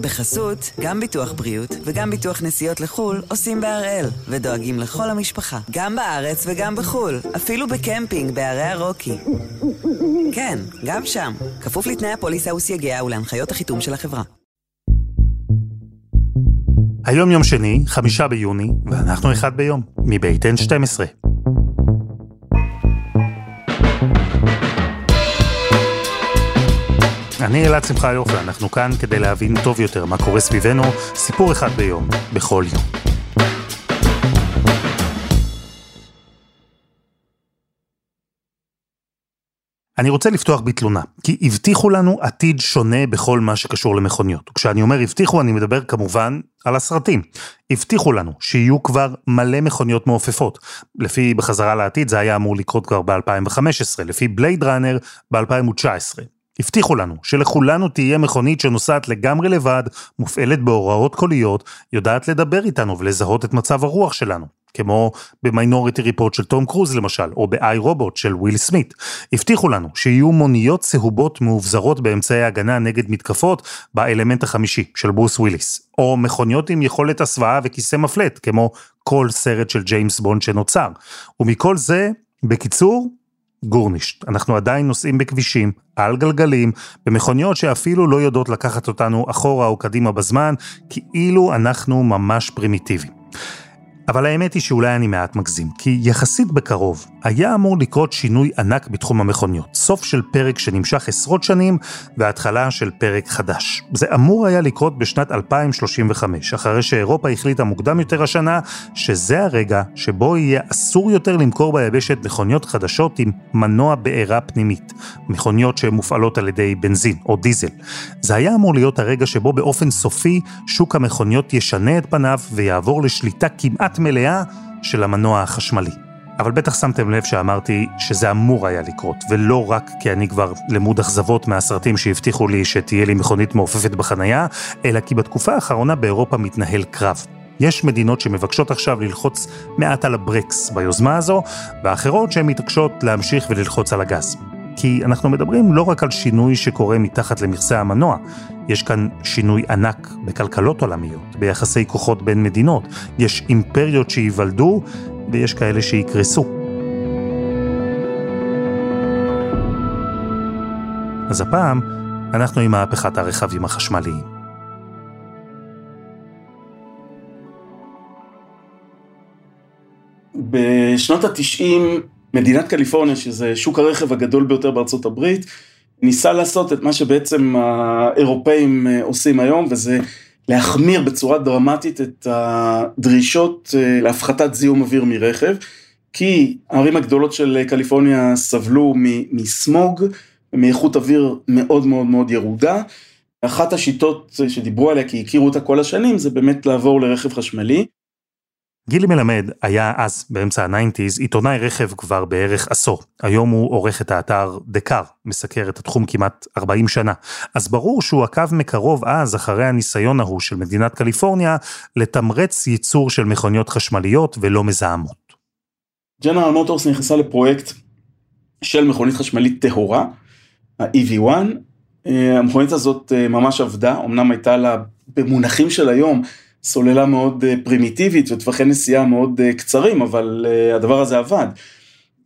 בחסות, גם ביטוח בריאות וגם ביטוח נסיעות לחו"ל עושים בהראל, ודואגים לכל המשפחה, גם בארץ וגם בחו"ל, אפילו בקמפינג בערי הרוקי. כן, גם שם, כפוף לתנאי הפוליסה וסייגיה ולהנחיות החיתום של החברה. היום יום שני, חמישה ביוני, ואנחנו אחד ביום, מבית N12. אני אלעד שמחה יופי, אנחנו כאן כדי להבין טוב יותר מה קורה סביבנו, סיפור אחד ביום, בכל יום. אני רוצה לפתוח בתלונה, כי הבטיחו לנו עתיד שונה בכל מה שקשור למכוניות. כשאני אומר הבטיחו, אני מדבר כמובן על הסרטים. הבטיחו לנו שיהיו כבר מלא מכוניות מעופפות. לפי בחזרה לעתיד זה היה אמור לקרות כבר ב-2015, לפי בלייד ראנר ב-2019. הבטיחו לנו שלכולנו תהיה מכונית שנוסעת לגמרי לבד, מופעלת בהוראות קוליות, יודעת לדבר איתנו ולזהות את מצב הרוח שלנו. כמו ב Minority Report של תום קרוז למשל, או ב I, Robot של וויל סמית. הבטיחו לנו שיהיו מוניות צהובות מאובזרות באמצעי הגנה נגד מתקפות באלמנט החמישי של ברוס וויליס. או מכוניות עם יכולת הסוואה וכיסא מפלט, כמו כל סרט של ג'יימס בונד שנוצר. ומכל זה, בקיצור, גורנישט. אנחנו עדיין נוסעים בכבישים, על גלגלים, במכוניות שאפילו לא יודעות לקחת אותנו אחורה או קדימה בזמן, כאילו אנחנו ממש פרימיטיביים. אבל האמת היא שאולי אני מעט מגזים, כי יחסית בקרוב היה אמור לקרות שינוי ענק בתחום המכוניות. סוף של פרק שנמשך עשרות שנים והתחלה של פרק חדש. זה אמור היה לקרות בשנת 2035, אחרי שאירופה החליטה מוקדם יותר השנה, שזה הרגע שבו יהיה אסור יותר למכור ביבשת מכוניות חדשות עם מנוע בעירה פנימית. מכוניות שמופעלות על ידי בנזין או דיזל. זה היה אמור להיות הרגע שבו באופן סופי שוק המכוניות ישנה את פניו ויעבור לשליטה כמעט מלאה של המנוע החשמלי. אבל בטח שמתם לב שאמרתי שזה אמור היה לקרות, ולא רק כי אני כבר למוד אכזבות מהסרטים שהבטיחו לי שתהיה לי מכונית מעופפת בחנייה, אלא כי בתקופה האחרונה באירופה מתנהל קרב. יש מדינות שמבקשות עכשיו ללחוץ מעט על הברקס ביוזמה הזו, ואחרות שהן מתעקשות להמשיך וללחוץ על הגז. כי אנחנו מדברים לא רק על שינוי שקורה מתחת למכסה המנוע, יש כאן שינוי ענק בכלכלות עולמיות, ביחסי כוחות בין מדינות, יש אימפריות שייוולדו ויש כאלה שיקרסו. אז הפעם אנחנו עם מהפכת הרכבים החשמליים. בשנות התשעים מדינת קליפורניה, שזה שוק הרכב הגדול ביותר בארצות הברית, ניסה לעשות את מה שבעצם האירופאים אה, עושים היום, וזה להחמיר בצורה דרמטית את הדרישות אה, להפחתת זיהום אוויר מרכב, כי הערים הגדולות של קליפורניה סבלו מסמוג, מאיכות אוויר מאוד מאוד מאוד ירודה. אחת השיטות שדיברו עליה, כי הכירו אותה כל השנים, זה באמת לעבור לרכב חשמלי. גילי מלמד היה אז, באמצע הניינטיז, עיתונאי רכב כבר בערך עשור. היום הוא עורך את האתר דקר, מסקר את התחום כמעט 40 שנה. אז ברור שהוא עקב מקרוב אז אחרי הניסיון ההוא של מדינת קליפורניה לתמרץ ייצור של מכוניות חשמליות ולא מזהמות. ג'נרל מוטורס נכנסה לפרויקט של מכונית חשמלית טהורה, ה-EV1. אה, המכונית הזאת אה, ממש עבדה, אמנם הייתה לה במונחים של היום סוללה מאוד אה, פרימיטיבית וטווחי נסיעה מאוד אה, קצרים, אבל אה, הדבר הזה עבד.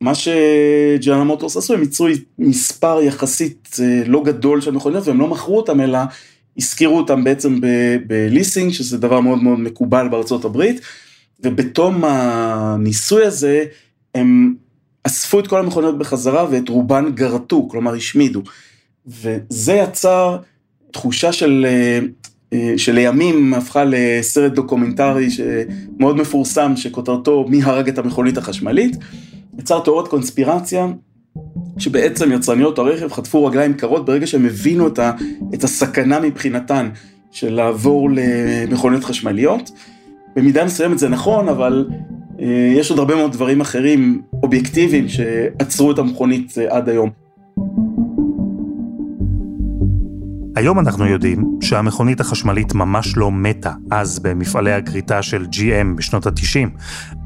מה שג'נרל מוטורס עשו, הם ייצרו מספר יחסית לא גדול של מכוניות והם לא מכרו אותם, אלא השכירו אותם בעצם בליסינג, שזה דבר מאוד מאוד מקובל בארצות הברית, ובתום הניסוי הזה, הם אספו את כל המכוניות בחזרה ואת רובן גרטו, כלומר השמידו. וזה יצר תחושה של שלימים הפכה לסרט דוקומנטרי מאוד מפורסם שכותרתו מי הרג את המכונית החשמלית. יצר תיאוריית קונספירציה שבעצם יצרניות הרכב חטפו רגליים קרות ברגע שהם הבינו את, ה, את הסכנה מבחינתן של לעבור למכוניות חשמליות. במידה מסוימת זה נכון, אבל אה, יש עוד הרבה מאוד דברים אחרים אובייקטיביים שעצרו את המכונית אה, עד היום. היום אנחנו יודעים שהמכונית החשמלית ממש לא מתה אז במפעלי הגריטה של GM בשנות ה-90,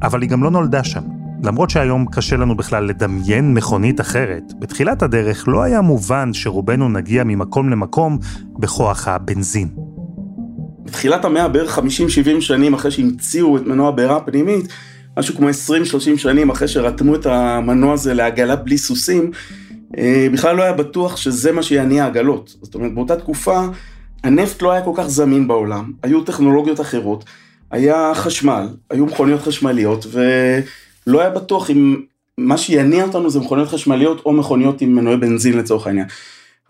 אבל היא גם לא נולדה שם. למרות שהיום קשה לנו בכלל לדמיין מכונית אחרת, בתחילת הדרך לא היה מובן שרובנו נגיע ממקום למקום בכוח הבנזין. בתחילת המאה, בערך 50-70 שנים אחרי שהמציאו את מנוע הבעירה הפנימית, משהו כמו 20-30 שנים אחרי שרתמו את המנוע הזה לעגלה בלי סוסים, בכלל לא היה בטוח שזה מה שיניע עגלות. זאת אומרת, באותה תקופה הנפט לא היה כל כך זמין בעולם, היו טכנולוגיות אחרות, היה חשמל, היו מכוניות חשמליות, ולא היה בטוח אם מה שיניע אותנו זה מכוניות חשמליות או מכוניות עם מנועי בנזין לצורך העניין.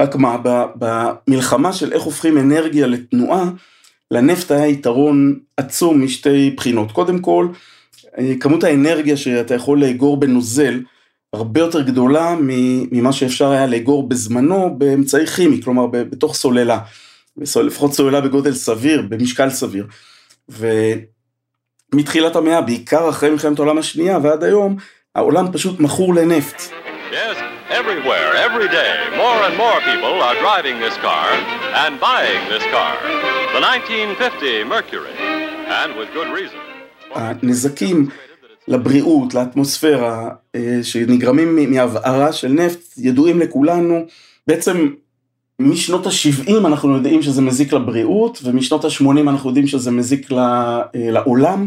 רק מה, במלחמה של איך הופכים אנרגיה לתנועה, לנפט היה יתרון עצום משתי בחינות. קודם כל, אה, כמות האנרגיה שאתה יכול לאגור בנוזל, הרבה יותר גדולה ממה שאפשר היה לאגור בזמנו באמצעי כימי, כלומר בתוך סוללה. לפחות סוללה בגודל סביר, במשקל סביר. ומתחילת המאה, בעיקר אחרי מלחמת העולם השנייה ועד היום, העולם פשוט מכור לנפט. Yes, everywhere, every day, more and more people are driving this car and buying this car. The 1950 Mercury, and with good reason. הנזקים לבריאות, לאטמוספירה, אה, שנגרמים מהבערה של נפט, ידועים לכולנו. בעצם משנות ה-70 אנחנו יודעים שזה מזיק לבריאות, ומשנות ה-80 אנחנו יודעים שזה מזיק אה, לעולם.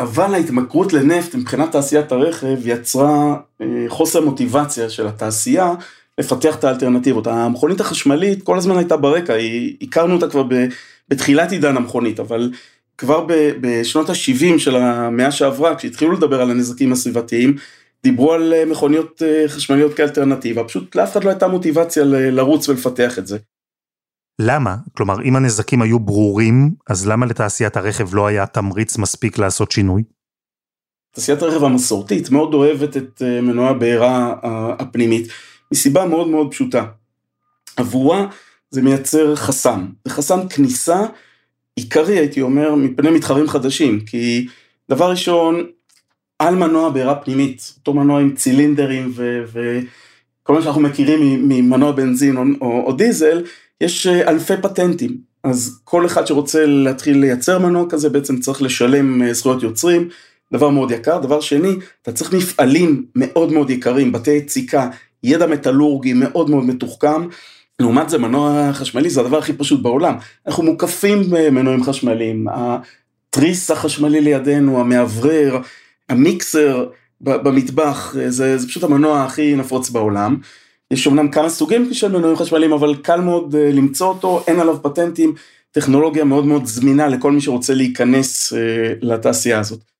אבל ההתמכרות לנפט מבחינת תעשיית הרכב יצרה אה, חוסר מוטיבציה של התעשייה לפתח את האלטרנטיבות. המכונית החשמלית כל הזמן הייתה ברקע, הכרנו אותה כבר בתחילת עידן המכונית, אבל כבר בשנות ה-70 של המאה שעברה, כשהתחילו לדבר על הנזקים הסביבתיים, דיברו על אה, מכוניות אה, חשמליות כאלטרנטיבה, פשוט לאף אחד לא הייתה מוטיבציה לרוץ ולפתח את זה. למה? כלומר, אם הנזקים היו ברורים, אז למה לתעשיית הרכב לא היה תמריץ מספיק לעשות שינוי? תעשיית הרכב המסורתית מאוד אוהבת את אה, מנועי הבעירה הפנימית, מסיבה מאוד מאוד פשוטה. עבורה זה מייצר חסם, זה חסם כניסה עיקרי הייתי אומר מפני מתחרים חדשים, כי דבר ראשון, על מנוע בעירה פנימית, אותו מנוע עם צילינדרים וכל מה שאנחנו מכירים ממנוע בנזין או, או, או דיזל, יש אה, אלפי פטנטים, אז כל אחד שרוצה להתחיל לייצר מנוע כזה בעצם צריך לשלם אה, זכויות יוצרים, דבר מאוד יקר. דבר שני, אתה צריך מפעלים מאוד מאוד יקרים, בתי יציקה, ידע מטאלורגי מאוד מאוד מתוחכם. לעומת זה מנוע חשמלי זה הדבר הכי פשוט בעולם. אנחנו מוקפים במנועים חשמליים, התריס החשמלי לידינו, המאוורר, המיקסר במטבח, זה, זה פשוט המנוע הכי נפוץ בעולם. יש אמנם כמה סוגים של מנועים חשמליים, אבל קל מאוד אה, למצוא אותו, אין עליו פטנטים, טכנולוגיה מאוד מאוד זמינה לכל מי שרוצה להיכנס אה, לתעשייה הזאת.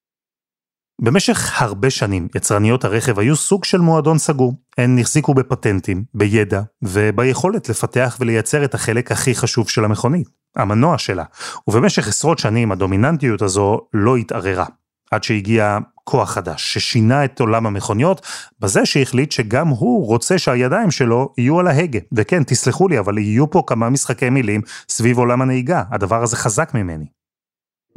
במשך הרבה שנים יצרניות הרכב היו סוג של מועדון סגור. הן החזיקו בפטנטים, בידע וביכולת לפתח ולייצר את החלק הכי חשוב של המכונית, המנוע שלה. ובמשך עשרות שנים הדומיננטיות הזו לא התערערה. עד שהגיע כוח חדש ששינה את עולם המכוניות, בזה שהחליט שגם הוא רוצה שהידיים שלו יהיו על ההגה. וכן, תסלחו לי, אבל יהיו פה כמה משחקי מילים סביב עולם הנהיגה, הדבר הזה חזק ממני.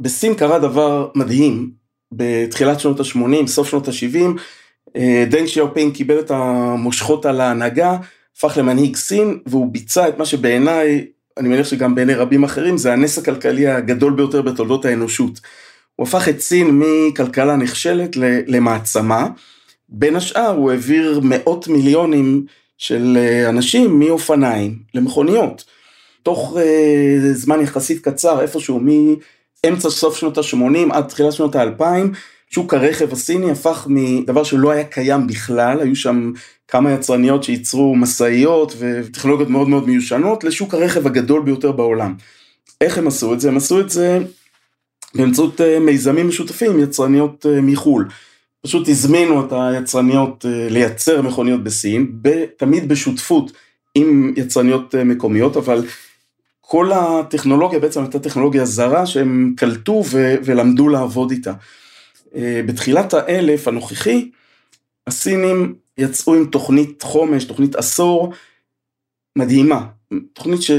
בסין קרה דבר מדהים, בתחילת שנות ה-80, סוף שנות ה-70, אה, דנג שיאופינג קיבל את המושכות על ההנהגה, הפך למנהיג סין, והוא ביצע את מה שבעיניי, אני מניח שגם בעיני רבים אחרים, זה הנס הכלכלי הגדול ביותר בתולדות האנושות. הוא הפך את סין מכלכלה נכשלת למעצמה, בין השאר הוא העביר מאות מיליונים של אה, אנשים מאופניים למכוניות. תוך uh, זמן יחסית קצר, איפשהו מאמצע סוף שנות ה-80 עד תחילת שנות ה-2000, שוק הרכב הסיני הפך מדבר שלא היה קיים בכלל, היו שם כמה יצרניות שייצרו משאיות וטכנולוגיות מאוד מאוד מיושנות, לשוק הרכב הגדול ביותר בעולם. איך הם עשו את זה? הם עשו את זה באמצעות אה, מיזמים משותפים, יצרניות אה, מחו"ל. פשוט הזמינו את היצרניות אה, לייצר מכוניות בסין, תמיד בשותפות עם יצרניות מקומיות, אבל כל הטכנולוגיה בעצם הייתה טכנולוגיה זרה שהם קלטו ו- ולמדו לעבוד איתה. בתחילת האלף הנוכחי, הסינים יצאו עם תוכנית חומש, תוכנית עשור מדהימה, תוכנית ש...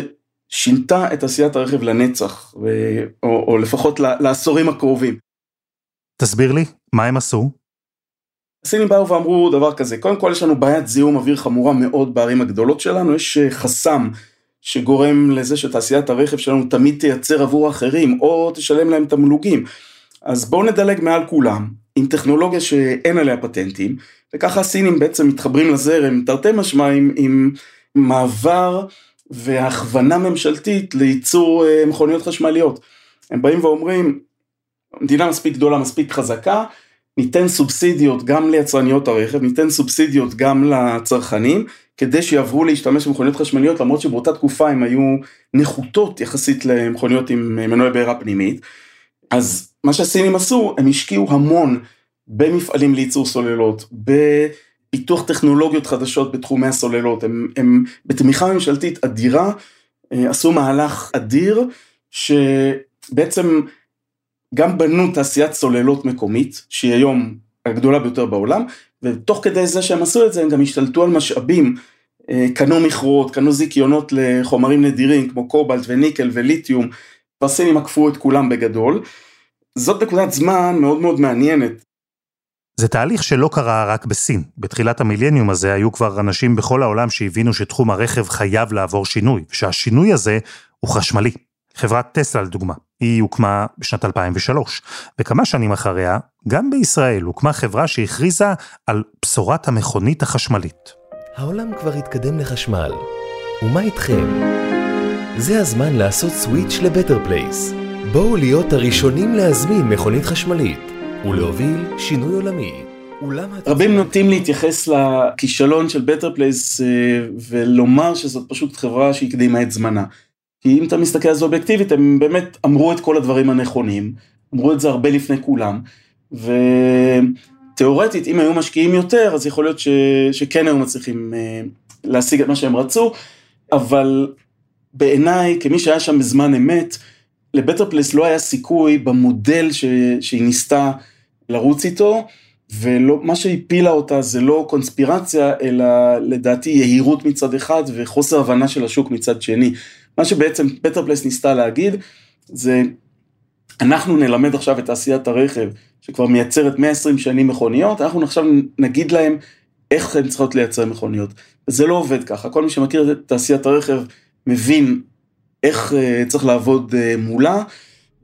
שינתה את עשיית הרכב לנצח, ו... או, או לפחות לעשורים הקרובים. תסביר לי, מה הם עשו? הסינים באו ואמרו דבר כזה, קודם כל יש לנו בעיית זיהום אוויר חמורה מאוד בערים הגדולות שלנו, יש אה, חסם שגורם לזה שתעשיית הרכב שלנו תמיד תייצר עבור אחרים, או תשלם להם תמלוגים. אז בואו נדלג מעל כולם, עם טכנולוגיה שאין עליה פטנטים, וככה הסינים בעצם מתחברים לזרם, תרתי משמע עם, עם מעבר והכוונה ממשלתית לייצור אה, מכוניות חשמליות. הם באים ואומרים, מדינה מספיק גדולה, מספיק חזקה, ניתן סובסידיות גם ליצרניות הרכב, ניתן סובסידיות גם לצרכנים, כדי שיעברו להשתמש במכוניות חשמליות, למרות שבאותה תקופה הן היו נחותות יחסית למכוניות עם מנועי בעירה פנימית. אז מה שהסינים עשו, הם השקיעו המון במפעלים לייצור סוללות, בפיתוח טכנולוגיות חדשות בתחומי הסוללות, הם, הם בתמיכה ממשלתית אדירה, אה, עשו מהלך אדיר, שבעצם גם בנו תעשיית סוללות מקומית, שהיא היום הגדולה ביותר בעולם, ותוך כדי זה שהם עשו את זה, הם גם השתלטו על משאבים, אה, קנו מכרות, קנו זיכיונות לחומרים נדירים כמו קובלט וניקל וליתיום, והסינים עקפו את כולם בגדול. זאת נקודת זמן מאוד מאוד מעניינת. זה תהליך שלא קרה רק בסין. בתחילת המילניום הזה היו כבר אנשים בכל העולם שהבינו שתחום הרכב חייב לעבור שינוי, ושהשינוי הזה הוא חשמלי. חברת טסלה לדוגמה, היא הוקמה בשנת 2003, וכמה שנים אחריה, גם בישראל הוקמה חברה שהכריזה על בשורת המכונית החשמלית. העולם כבר התקדם לחשמל, ומה איתכם? זה הזמן לעשות switch לבטר פלייס. בואו להיות הראשונים להזמין מכונית חשמלית, ולהוביל שינוי עולמי. רבים נוטים להתייחס לכישלון של בטר פלייס אה, ולומר שזאת פשוט חברה שהקדימה את זמנה. כי אם אתה מסתכל על זה אובייקטיבית, הם באמת אמרו את כל הדברים הנכונים, אמרו את זה הרבה לפני כולם, ותיאורטית, אם היו משקיעים יותר, אז יכול להיות ש... שכן היו מצליחים אה, להשיג את מה שהם רצו, אבל בעיניי, כמי שהיה שם בזמן אמת, לבטר פלייס לא היה סיכוי במודל ש... שהיא ניסתה לרוץ איתו, ומה שהפילה אותה זה לא קונספירציה, אלא לדעתי יהירות מצד אחד וחוסר הבנה של השוק מצד שני. מה שבעצם בטר פלייס ניסתה להגיד, זה אנחנו נלמד עכשיו את תעשיית הרכב, שכבר מייצרת 120 שנים מכוניות, אנחנו עכשיו נגיד להם איך הן צריכות לייצר מכוניות. זה לא עובד ככה, כל מי שמכיר את תעשיית הרכב מבין איך אה, צריך לעבוד אה, מולה.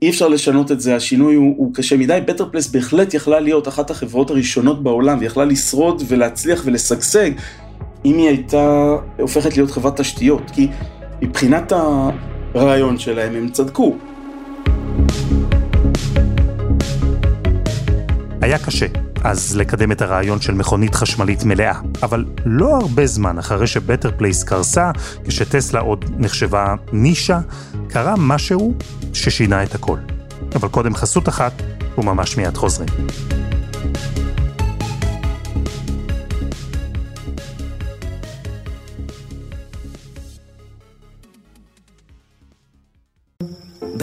אי אפשר לשנות את זה, השינוי הוא, הוא קשה מדי. בטר פלייס בהחלט יכלה להיות אחת החברות הראשונות בעולם, ויכלה לשרוד ולהצליח ולשגשג, אם היא הייתה הופכת להיות חברת תשתיות. כי מבחינת הרעיון שלהם הם צדקו. היה קשה אז לקדם את הרעיון של מכונית חשמלית מלאה, אבל לא הרבה זמן אחרי שבטר פלייס קרסה, כשטסלה עוד נחשבה נישה, קרה משהו ששינה את הכל. אבל קודם חסות אחת, וממש מיד חוזרים.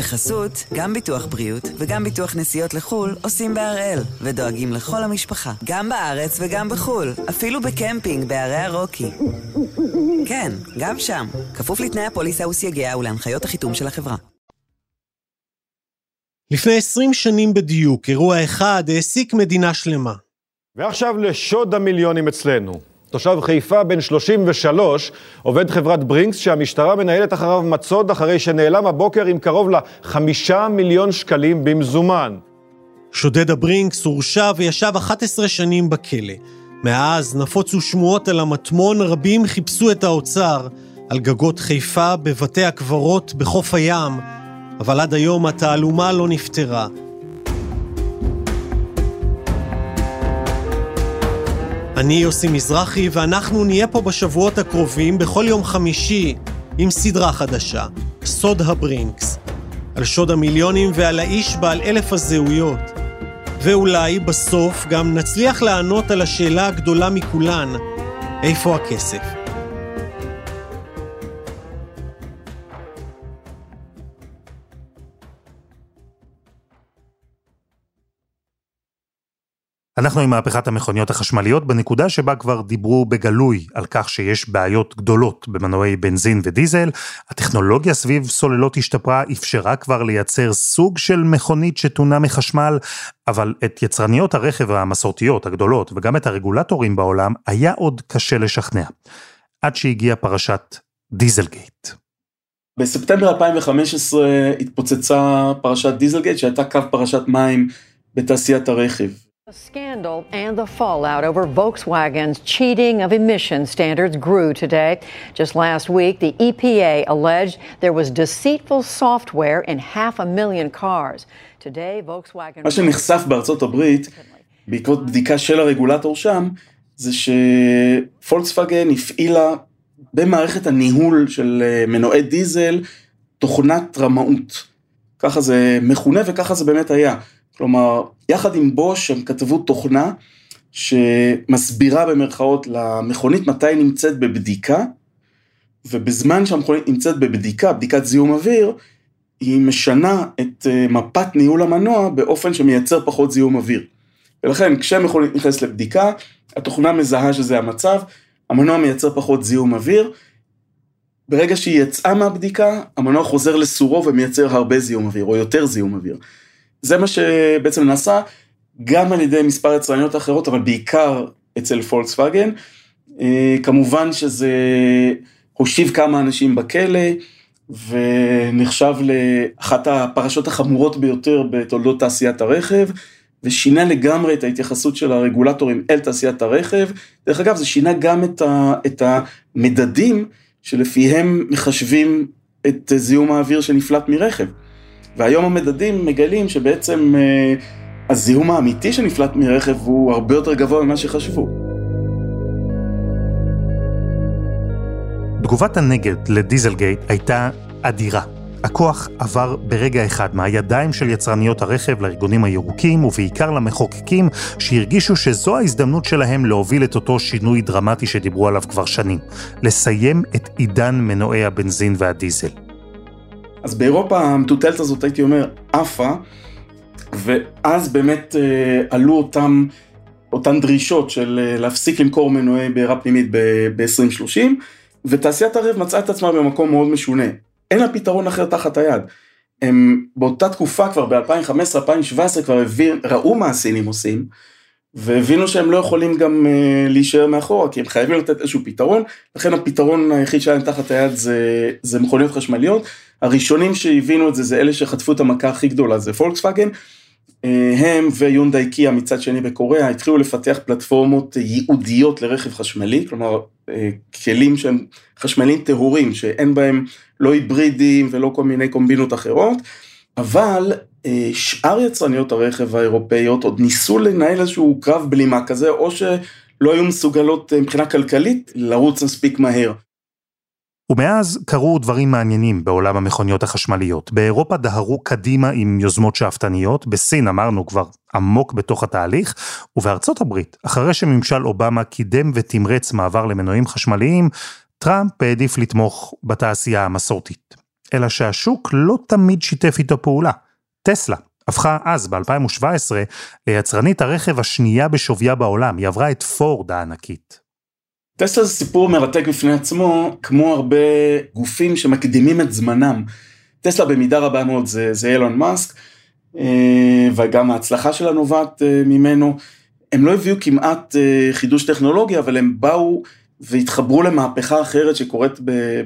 בחסות, גם ביטוח בריאות וגם ביטוח נסיעות לחו"ל עושים בהראל, ודואגים לכל המשפחה, גם בארץ וגם בחו"ל, אפילו בקמפינג בערי הרוקי. כן, גם שם, כפוף לתנאי הפוליסה וסייגיה ולהנחיות החיתום של החברה. לפני 20 שנים בדיוק, אירוע אחד העסיק מדינה שלמה. ועכשיו לשוד המיליונים אצלנו. תושב חיפה בן 33, עובד חברת ברינקס שהמשטרה מנהלת אחריו מצוד אחרי שנעלם הבוקר עם קרוב לחמישה מיליון שקלים במזומן. שודד הברינקס הורשע וישב 11 שנים בכלא. מאז נפוצו שמועות על המטמון, רבים חיפשו את האוצר על גגות חיפה, בבתי הקברות, בחוף הים, אבל עד היום התעלומה לא נפתרה. אני יוסי מזרחי, ואנחנו נהיה פה בשבועות הקרובים, בכל יום חמישי, עם סדרה חדשה, סוד הברינקס, על שוד המיליונים ועל האיש בעל אלף הזהויות. ואולי בסוף גם נצליח לענות על השאלה הגדולה מכולן, איפה הכסף? אנחנו עם מהפכת המכוניות החשמליות בנקודה שבה כבר דיברו בגלוי על כך שיש בעיות גדולות במנועי בנזין ודיזל, הטכנולוגיה סביב סוללות השתפרה, אפשרה כבר לייצר סוג של מכונית שתונה מחשמל, אבל את יצרניות הרכב המסורתיות הגדולות וגם את הרגולטורים בעולם היה עוד קשה לשכנע. עד שהגיעה פרשת דיזלגייט. בספטמבר 2015 התפוצצה פרשת דיזלגייט שהייתה קו פרשת מים בתעשיית הרכב. The scandal and the fallout over Volkswagen's cheating of emission standards grew today. Just last week, the EPA alleged there was deceitful software in half a million cars. Today, Volkswagen... מה שנחשף בארצות הברית, בעקבות בדיקה של הרגולטור שם, זה שפולקסווגן הפעילה במערכת הניהול של אה, מנועי דיזל תוכנת רמאות. ככה זה מכונה וככה זה באמת היה. כלומר, יחד עם בוש הם כתבו תוכנה שמסבירה במרכאות למכונית מתי היא נמצאת בבדיקה, ובזמן שהמכונית נמצאת בבדיקה, בדיקת זיהום אוויר, היא משנה את אה, מפת ניהול המנוע באופן שמייצר פחות זיהום אוויר. ולכן כשהמכונית נכנסת לבדיקה, התוכנה מזהה שזה המצב, המנוע מייצר פחות זיהום אוויר, ברגע שהיא יצאה מהבדיקה, המנוע חוזר לסורו ומייצר הרבה זיהום אוויר, או יותר זיהום אוויר. זה מה שבעצם נעשה גם על ידי מספר יצרניות אחרות, אבל בעיקר אצל פולקסווגן. אה, כמובן שזה הושיב כמה אנשים בכלא, ונחשב לאחת הפרשות החמורות ביותר בתולדות תעשיית הרכב, ושינה לגמרי את ההתייחסות של הרגולטורים אל תעשיית הרכב. דרך אגב, זה שינה גם את, ה, את המדדים שלפיהם מחשבים את זיהום האוויר שנפלט מרכב. והיום המדדים מגלים שבעצם אה, הזיהום האמיתי שנפלט מרכב הוא הרבה יותר גבוה ממה שחשבו. תגובת הנגד לדיזלגייט הייתה אדירה. הכוח עבר ברגע אחד מהידיים של יצרניות הרכב לארגונים הירוקים ובעיקר למחוקקים שהרגישו שזו ההזדמנות שלהם להוביל את אותו שינוי דרמטי שדיברו עליו כבר שנים, לסיים את עידן מנועי הבנזין והדיזל. אז באירופה המטוטלת הזאת הייתי אומר עפה, ואז באמת אה, עלו אותם, אותן דרישות של אה, להפסיק למכור מנועי בעירה פנימית ב-2030, ותעשיית הרכב מצאה את עצמה במקום מאוד משונה. אין לה פתרון אחר תחת היד. הם באותה תקופה כבר ב-2015-2017 כבר הבין, ראו מה הסינים עושים, והבינו שהם לא יכולים גם uh, להישאר מאחורה, כי הם חייבים לתת איזשהו פתרון, לכן הפתרון היחיד שלהם תחת היד זה, זה מכוניות חשמליות. הראשונים שהבינו את זה זה אלה שחטפו את המכה הכי גדולה, זה פולקסווגן. אה, הם ויונדאי קיה מצד שני בקוריאה התחילו לפתח פלטפורמות ייעודיות לרכב חשמלי, כלומר אה, כלים שהם חשמליים טהורים, שאין בהם לא היברידים ולא כל מיני קומבינות אחרות, אבל אה, שאר יצרניות הרכב האירופאיות עוד ניסו לנהל איזשהו קרב בלימה כזה, או שלא היו מסוגלות מבחינה כלכלית לרוץ מספיק מהר. ומאז קרו דברים מעניינים בעולם המכוניות החשמליות. באירופה דהרו קדימה עם יוזמות שאפתניות, בסין אמרנו כבר עמוק בתוך התהליך, ובארצות הברית, אחרי שממשל אובמה קידם ותמרץ מעבר למנועים חשמליים, טראמפ העדיף לתמוך בתעשייה המסורתית. אלא שהשוק לא תמיד שיתף איתו פעולה. טסלה הפכה אז, ב-2017, ליצרנית הרכב השנייה בשוויה בעולם, היא עברה את פורד הענקית. טסלה זה סיפור מרתק בפני עצמו, כמו הרבה גופים שמקדימים את זמנם. טסלה במידה רבה מאוד זה, זה אילון מאסק, אה, וגם ההצלחה שלה נובעת אה, ממנו. הם לא הביאו כמעט אה, חידוש טכנולוגי, אבל הם באו והתחברו למהפכה אחרת שקורית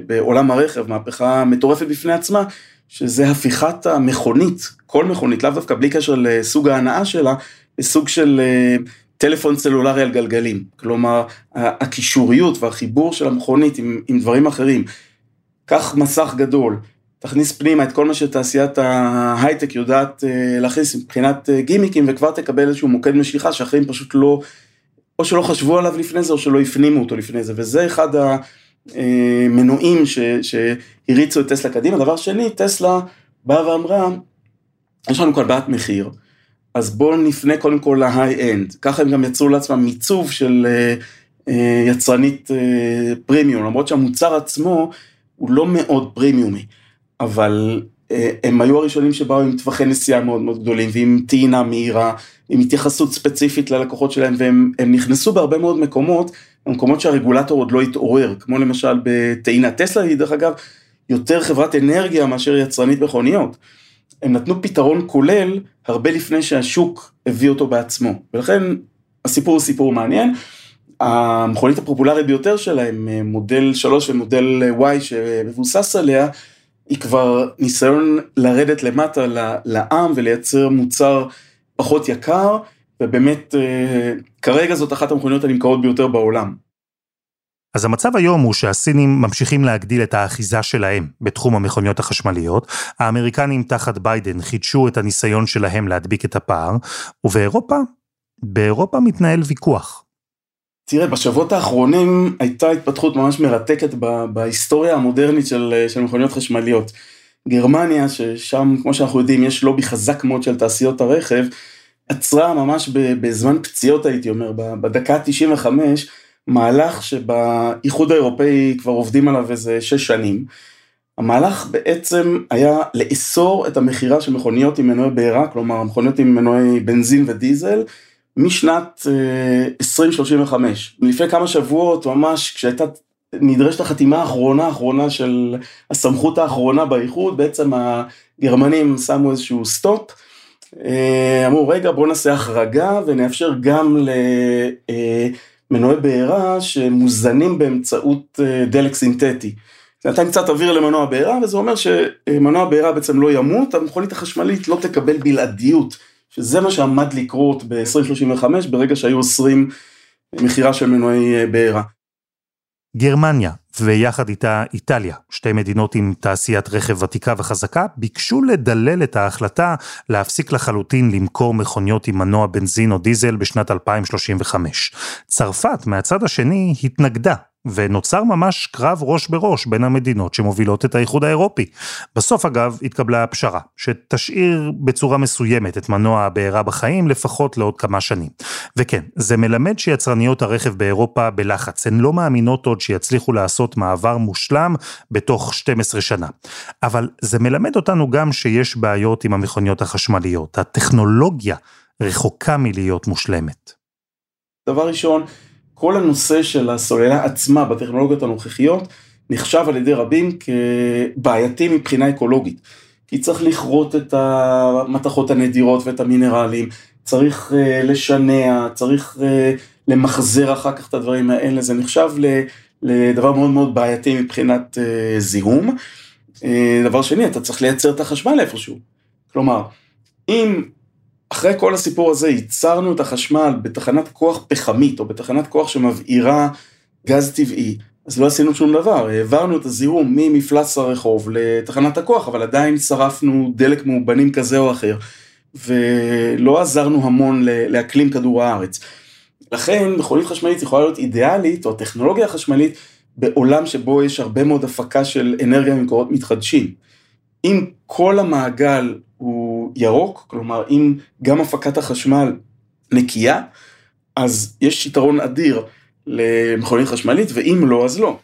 בעולם הרכב, מהפכה מטורפת בפני עצמה, שזה הפיכת המכונית, כל מכונית, לאו דווקא בלי קשר לסוג ההנאה שלה, לסוג של טלפון סלולרי על גלגלים, כלומר הקישוריות והחיבור של המכונית עם, עם דברים אחרים. קח מסך גדול, תכניס פנימה את כל מה שתעשיית ההייטק יודעת אה, להכניס מבחינת אה, גימיקים וכבר תקבל איזשהו מוקד משיכה שאחרים פשוט לא, או שלא חשבו עליו לפני זה או שלא הפנימו אותו לפני זה, וזה אחד המנועים אה, שהריצו את טסלה קדימה. דבר שני, טסלה באה ואמרה, יש לנו כאן בעיית מחיר. אז בואו נפנה קודם כל להיי-אנד. ככה הם גם יצרו לעצמם מיצוב של uh, uh, יצרנית uh, פרימיום, למרות שהמוצר עצמו הוא לא מאוד פרימיומי, אבל הם היו הראשונים שבאו עם טווחי נסיעה מאוד מאוד גדולים, ועם טעינה מהירה, עם התייחסות ספציפית ללקוחות שלהם, והם נכנסו בהרבה מאוד מקומות, במקומות שהרגולטור עוד לא התעורר, כמו למשל בטעינה. טסלה היא דרך אגב יותר חברת אנרגיה מאשר יצרנית מכוניות. הם נתנו פתרון כולל הרבה לפני שהשוק הביא אותו בעצמו, ולכן הסיפור הוא סיפור מעניין. המכונית הפופולרית ביותר שלהם, מודל 3 ומודל Y שמבוסס עליה, היא כבר ניסיון לרדת למטה לעם ולייצר מוצר פחות יקר, ובאמת כרגע זאת אחת המכוניות הנמכרות ביותר בעולם. אז המצב היום הוא שהסינים ממשיכים להגדיל את האחיזה שלהם בתחום המכוניות החשמליות, האמריקנים תחת ביידן חידשו את הניסיון שלהם להדביק את הפער, ובאירופה, באירופה מתנהל ויכוח. תראה, בשבועות האחרונים הייתה התפתחות ממש מרתקת בהיסטוריה המודרנית של, של מכוניות חשמליות. גרמניה, ששם, כמו שאנחנו יודעים, יש לובי חזק מאוד של תעשיות הרכב, עצרה ממש בזמן פציעות, הייתי אומר, בדקה ה-95, מהלך שבאיחוד האירופאי כבר עובדים עליו איזה שש שנים. המהלך בעצם היה לאסור את המכירה של מכוניות עם מנועי בעירה, כלומר מכוניות עם מנועי בנזין ודיזל, משנת 2035. אה, לפני כמה שבועות ממש כשהייתה נדרשת החתימה האחרונה האחרונה של הסמכות האחרונה באיחוד, בעצם הגרמנים שמו איזשהו stop, אה, אמרו רגע בואו נעשה החרגה ונאפשר גם ל... אה, בעירה שמוזנים באמצעות אה, דלק סינתטי. זה נתן קצת אוויר למנוע בעירה וזה אומר שמנוע בעירה בעצם לא ימות, המכונית החשמלית לא תקבל בלעדיות, שזה מה שעמד לקרות ב-2035 ברגע שהיו אוסרים מכירה של מנועי בעירה. גרמניה ויחד איתה איטליה, שתי מדינות עם תעשיית רכב ותיקה וחזקה, ביקשו לדלל את ההחלטה להפסיק לחלוטין למכור מכוניות עם מנוע בנזין או דיזל בשנת 2035. צרפת, מהצד השני, התנגדה ונוצר ממש קרב ראש בראש בין המדינות שמובילות את האיחוד האירופי. בסוף אגב התקבלה הפשרה, שתשאיר בצורה מסוימת את מנוע הבעירה בחיים לפחות לעוד כמה שנים. וכן, זה מלמד שיצרניות הרכב באירופה בלחץ, הן לא מאמינות עוד שיצליחו לעשות מעבר מושלם בתוך 12 שנה. אבל זה מלמד אותנו גם שיש בעיות עם המכוניות החשמליות, הטכנולוגיה רחוקה מלהיות מושלמת. דבר ראשון, כל הנושא של הסוללה עצמה בטכנולוגיות הנוכחיות נחשב על ידי רבים כבעייתי מבחינה אקולוגית. כי צריך לכרות את המתכות הנדירות ואת המינרלים, צריך uh, לשנע, צריך uh, למחזר אחר כך את הדברים האלה, זה נחשב לדבר מאוד מאוד בעייתי מבחינת uh, זיהום. Uh, דבר שני, אתה צריך לייצר את החשמל איפשהו. כלומר, אם אחרי כל הסיפור הזה ייצרנו את החשמל בתחנת כוח פחמית, או בתחנת כוח שמבעירה גז טבעי, אז לא עשינו שום דבר, העברנו את הזיהום ממפלס הרחוב לתחנת הכוח, אבל עדיין שרפנו דלק מאובנים כזה או אחר, ולא עזרנו המון לאקלים כדור הארץ. לכן מכונית חשמלית יכולה להיות אידיאלית, או הטכנולוגיה החשמלית, בעולם שבו יש הרבה מאוד הפקה של אנרגיה ממקורות מתחדשים. אם כל המעגל ירוק, כלומר אם גם הפקת החשמל נקייה, אז יש יתרון אדיר למכונית חשמלית, ואם לא, אז לא.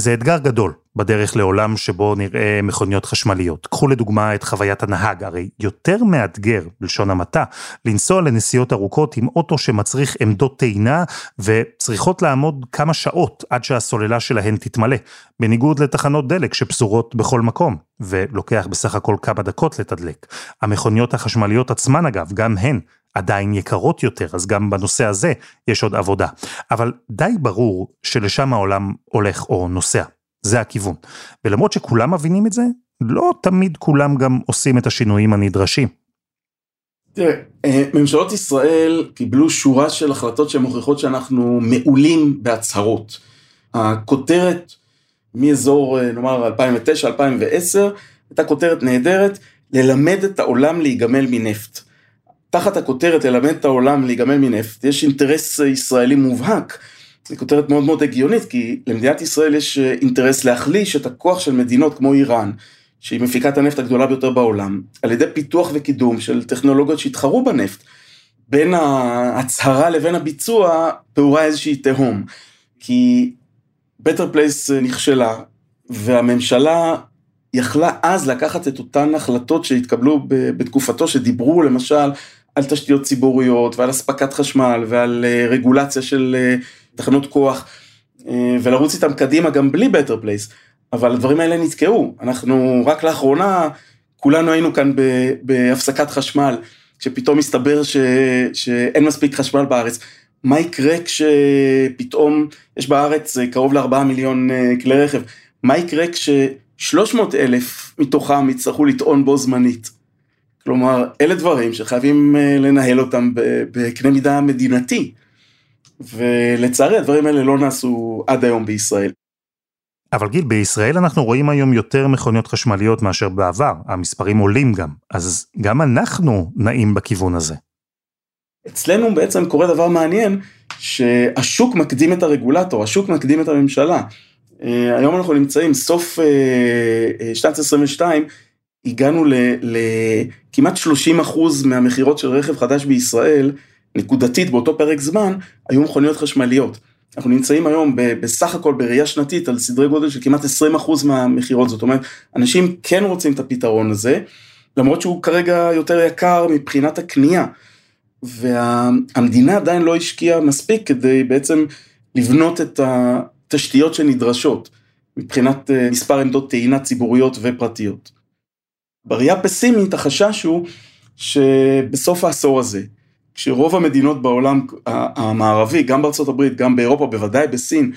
זה אתגר גדול בדרך לעולם שבו נראה מכוניות חשמליות. קחו לדוגמה את חוויית הנהג, הרי יותר מאתגר, בלשון המעטה, לנסוע לנסיעות ארוכות עם אוטו שמצריך עמדות טעינה וצריכות לעמוד כמה שעות עד שהסוללה שלהן תתמלא, בניגוד לתחנות דלק שפזורות בכל מקום, ולוקח בסך הכל כמה דקות לתדלק. המכוניות החשמליות עצמן אגב, גם הן עדיין יקרות יותר, אז גם בנושא הזה יש עוד עבודה. אבל די ברור שלשם העולם הולך או נוסע. זה הכיוון. ולמרות שכולם מבינים את זה, לא תמיד כולם גם עושים את השינויים הנדרשים. תראה, אה, ממשלות ישראל קיבלו שורה של החלטות שמוכיחות שאנחנו מעולים בהצהרות. הכותרת מאזור אה, נאמר 2009-2010 הייתה כותרת נהדרת, ללמד את העולם להיגמל מנפט. תחת הכותרת ללמד את העולם להיגמל מנפט, יש אינטרס ישראלי מובהק. זו כותרת מאוד מאוד הגיונית, כי למדינת ישראל יש אה, אינטרס להחליש את הכוח של מדינות כמו איראן, שהיא מפיקת הנפט הגדולה ביותר בעולם, על ידי פיתוח וקידום של טכנולוגיות שהתחרו בנפט. בין ההצהרה לבין הביצוע פעורה איזושהי תהום. כי Better Place אה, נכשלה, והממשלה יכלה אז לקחת את אותן החלטות שהתקבלו בתקופתו, שדיברו למשל על תשתיות ציבוריות ועל אספקת חשמל ועל אה, רגולציה של אה, תחנות כוח אה, ולרוץ איתם קדימה גם בלי better place, אבל הדברים האלה נתקעו. אנחנו רק לאחרונה כולנו היינו כאן בהפסקת חשמל, כשפתאום מסתבר ש, שאין מספיק חשמל בארץ. מה יקרה כשפתאום יש בארץ קרוב לארבעה מיליון כלי רכב? מה יקרה כש... 300 אלף מתוכם יצטרכו לטעון בו זמנית? כלומר, אלה דברים שחייבים אה, לנהל אותם בקנה מידה מדינתי. ולצערי הדברים האלה לא נעשו עד היום בישראל. אבל גיל, בישראל אנחנו רואים היום יותר מכוניות חשמליות מאשר בעבר, המספרים עולים גם, אז גם אנחנו נעים בכיוון הזה. אצלנו בעצם קורה דבר מעניין, שהשוק מקדים את הרגולטור, השוק מקדים את הממשלה. אה, היום אנחנו נמצאים, סוף אה, אה, שנת 22, הגענו לכמעט 30 אחוז מהמכירות של רכב חדש בישראל, נקודתית באותו פרק זמן, היו מכוניות חשמליות. אנחנו נמצאים היום בסך הכל בראייה שנתית על סדרי גודל של כמעט 20 אחוז מהמכירות, זאת אומרת, אנשים כן רוצים את הפתרון הזה, למרות שהוא כרגע יותר יקר מבחינת הקנייה. והמדינה עדיין לא השקיעה מספיק כדי בעצם לבנות את התשתיות שנדרשות מבחינת אה, מספר עמדות טעינה ציבוריות ופרטיות. בראייה פסימית החשש הוא שבסוף העשור הזה, כשרוב המדינות בעולם המערבי, גם בארצות הברית, גם באירופה, בוודאי בסין,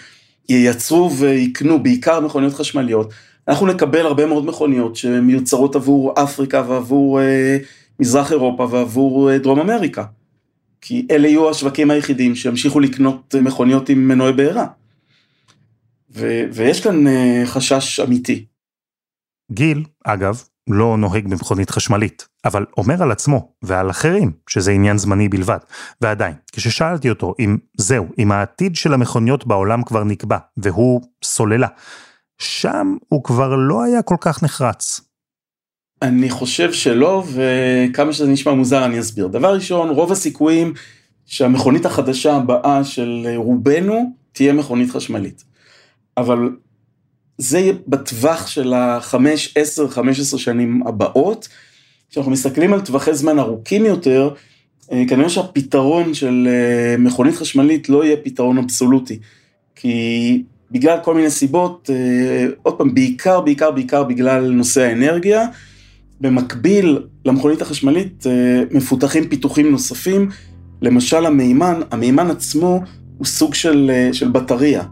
ייצרו ויקנו בעיקר מכוניות חשמליות, אנחנו נקבל הרבה מאוד מכוניות שמיוצרות עבור אפריקה ועבור אה, מזרח אירופה ועבור אה, דרום אמריקה. כי אלה יהיו השווקים היחידים שימשיכו לקנות מכוניות עם מנועי בעירה. ו- ויש כאן uh, חשש אמיתי. גיל, אגב, לא נוהג במכונית חשמלית, אבל אומר על עצמו ועל אחרים שזה עניין זמני בלבד. ועדיין, כששאלתי אותו אם זהו, אם העתיד של המכוניות בעולם כבר נקבע, והוא סוללה, שם הוא כבר לא היה כל כך נחרץ. אני חושב שלא, וכמה שזה נשמע מוזר אני אסביר. דבר ראשון, רוב הסיכויים שהמכונית החדשה הבאה של רובנו תהיה מכונית חשמלית. אבל זה יהיה בטווח של החמש, עשר, חמש עשרה שנים הבאות. כשאנחנו מסתכלים על טווחי זמן ארוכים יותר, אה, כנראה שהפתרון של אה, מכונית חשמלית לא יהיה פתרון אבסולוטי. כי בגלל כל מיני סיבות, אה, עוד פעם, בעיקר, בעיקר, בעיקר בגלל נושא האנרגיה, במקביל למכונית החשמלית מפותחים פיתוחים נוספים, למשל המימן, המימן עצמו הוא סוג של, של בטריה.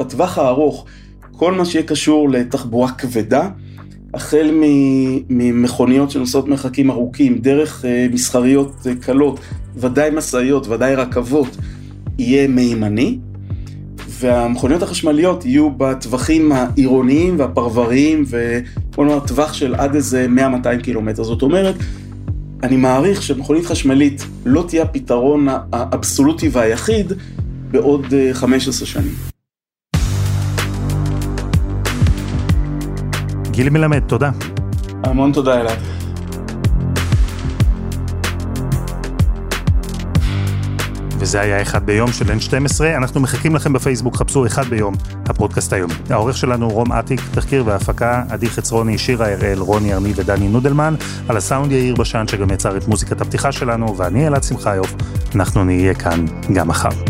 בטווח הארוך, כל מה שיהיה קשור לתחבורה כבדה, החל ממכוניות שנוסעות מרחקים ארוכים, דרך אה, מסחריות אה, קלות, ודאי משאיות, ודאי רכבות, יהיה מימני, והמכוניות החשמליות יהיו בטווחים העירוניים והפרבריים, ובוא נאמר טווח של עד איזה 100-200 קילומטר. זאת אומרת, אני מעריך שמכונית חשמלית לא תהיה הפתרון האבסולוטי והיחיד בעוד 15 אה, שנים. גילי מלמד, תודה. המון תודה אלעד. וזה היה אחד ביום של N12, אנחנו מחכים לכם בפייסבוק, חפשו אחד ביום, הפודקאסט היומי. העורך שלנו רום אטיק, תחקיר והפקה, עדי חצרוני, שירה הראל, רוני ארני ודני נודלמן, על הסאונד יאיר בשן שגם יצר את מוזיקת הפתיחה שלנו, ואני אלעד שמחיוף, אנחנו נהיה כאן גם מחר.